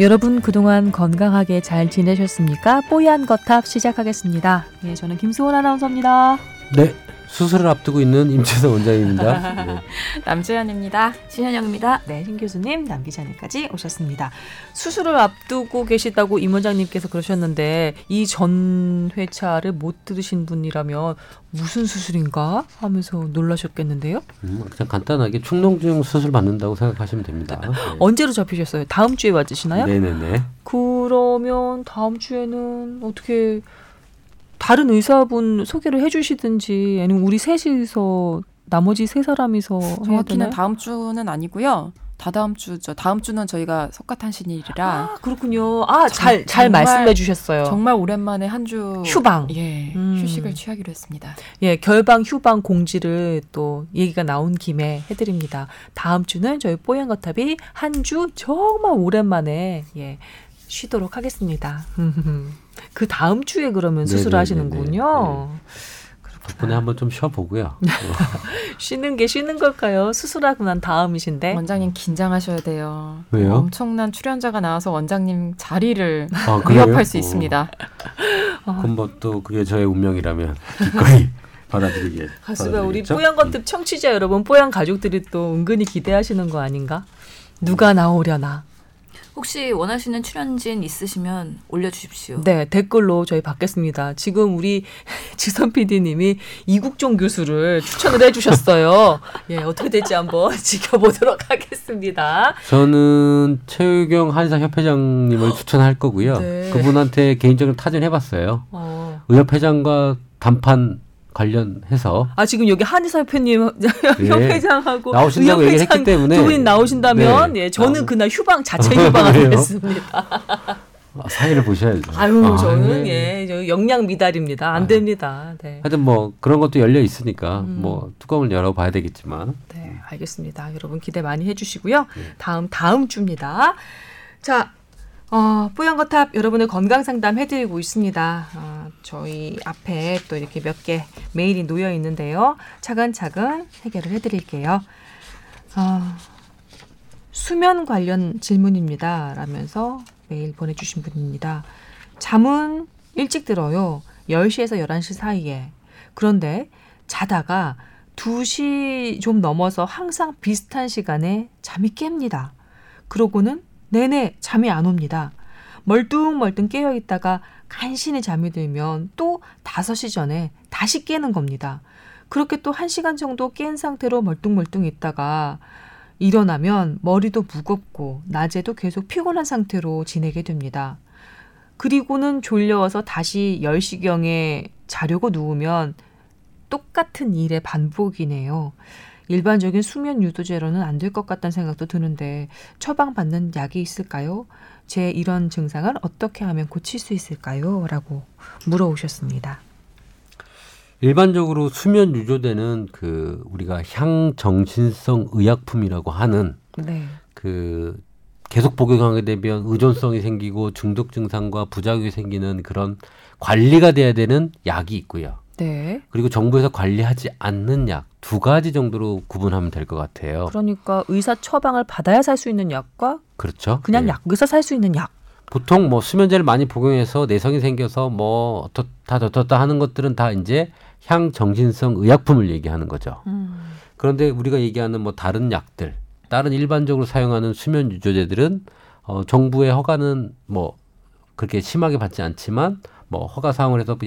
여러분 그동안 건강하게 잘 지내셨습니까? 뽀얀 거탑 시작하겠습니다. 예, 저는 김수원 아나운서입니다. 네, 수술을 앞두고 있는 임채선 원장입니다. 네. 남주현입니다. 신현영입니다. 네, 신 교수님, 남 기자님까지 오셨습니다. 수술을 앞두고 계시다고 임 원장님께서 그러셨는데 이 전 회차를 못 들으신 분이라면 무슨 수술인가 하면서 놀라셨겠는데요. 음, 그냥 간단하게 충농증 수술 받는다고 생각하시면 됩니다. 네. 언제로 잡히셨어요? 다음 주에 맞으시나요? 네네네. 그러면 다음 주에는 어떻게 다른 의사분 소개를 해주시든지 아니면 우리 셋이서 나머지 세 사람이서 정확히는? 다음 주는 아니고요. 다다음 주죠. 다음 주는 저희가 석가탄신일이라 아 그렇군요. 아잘 정- 잘 정말- 말씀해 주셨어요. 정말 오랜만에 한 주 휴방. 예 음. 휴식을 취하기로 했습니다. 예, 결방 휴방 공지를 또 얘기가 나온 김에 해드립니다. 다음 주는 저희 뽀얀거탑이 한 주 정말 오랜만에 예 쉬도록 하겠습니다. 그 다음 주에 그러면 수술을 네네네네. 하시는군요. 덕분에 한번 좀 쉬어보고요. 쉬는 게 쉬는 걸까요? 수술하고 난 다음이신데. 원장님 긴장하셔야 돼요. 왜요? 엄청난 출연자가 나와서 원장님 자리를 아? 위협할 수 어. 있습니다. 그럼 뭐 또 그게 저의 운명이라면 기꺼이 받아들이게. 가수가 우리? 뽀얀 것들 청취자 여러분, 뽀얀 가족들이 또 은근히 기대하시는 거 아닌가? 누가 나오려나? 혹시 원하시는 출연진 있으시면 올려주십시오. 네, 댓글로 저희 받겠습니다. 지금 우리 지선 PD님이 이국종 교수를 추천을 해주셨어요. 예, 어떻게 될지 한번 지켜보도록 하겠습니다. 저는 최유경 한의사 협회장님을 추천할 거고요. 네. 그분한테 개인적으로 타진해봤어요. 어. 의협회장과 단판 관련해서 아 지금 여기 한의사 협회님 예. 협회장하고 나오신다고 얘기를 했기 때문에 두 분이 나오신다면 네. 예, 저는 나오면- 그날 휴방 자체 왜요? 했습니다. 아, 사회를 보셔야죠. 아유 아, 저는 네. 예, 저 영양 미달입니다. 안 아유. 됩니다. 네. 하여튼 뭐 그런 것도 열려 있으니까 음. 뭐 뚜껑을 열어봐야 되겠지만 네, 알겠습니다. 여러분 기대 많이 해주시고요. 네. 다음 다음 주입니다. 자, 어, 뽀얀거탑 여러분의 건강 상담 해드리고 있습니다. 어, 저희 앞에 또 이렇게 몇 개 메일이 놓여 있는데요. 차근차근 해결을 해드릴게요. 어, 수면 관련 질문입니다. 라면서 메일 보내주신 분입니다. 잠은 일찍 들어요. 10시에서 11시 사이에. 그런데 자다가 2시 좀 넘어서 항상 비슷한 시간에 잠이 깹니다. 그러고는 내내 잠이 안 옵니다. 멀뚱멀뚱 깨어 있다가 간신히 잠이 들면 또 5시 전에 다시 깨는 겁니다. 그렇게 또 1시간 정도 깬 상태로 멀뚱멀뚱 있다가 일어나면 머리도 무겁고 낮에도 계속 피곤한 상태로 지내게 됩니다. 그리고는 졸려서 다시 10시경에 자려고 누우면 똑같은 일의 반복이네요. 일반적인 수면 유도제로는 안 될 것 같다는 생각도 드는데 처방받는 약이 있을까요? 제 이런 증상을 어떻게 하면 고칠 수 있을까요? 라고 물어오셨습니다. 일반적으로 수면 유조되는 그 우리가 향정신성 의약품이라고 하는 네. 그 계속 복용하게 되면 의존성이 생기고 중독 증상과 부작용이 생기는 그런 관리가 돼야 되는 약이 있고요. 네. 그리고 정부에서 관리하지 않는 약 두 가지 정도로 구분하면 될 것 같아요. 그러니까 의사 처방을 받아야 살 수 있는 약과 그렇죠? 그냥 예. 약에서 살 수 있는 약. 보통 뭐 수면제를 많이 복용해서 내성이 생겨서 뭐 어떻다 저떻다 하는 것들은 다 이제 향정신성 의약품을 얘기하는 거죠. 음. 그런데 우리가 얘기하는 뭐 다른 약들, 다른 일반적으로 사용하는 수면 유조제들은 어, 정부의 허가는 뭐 그렇게 심하게 받지 않지만 뭐 허가 사항을 해서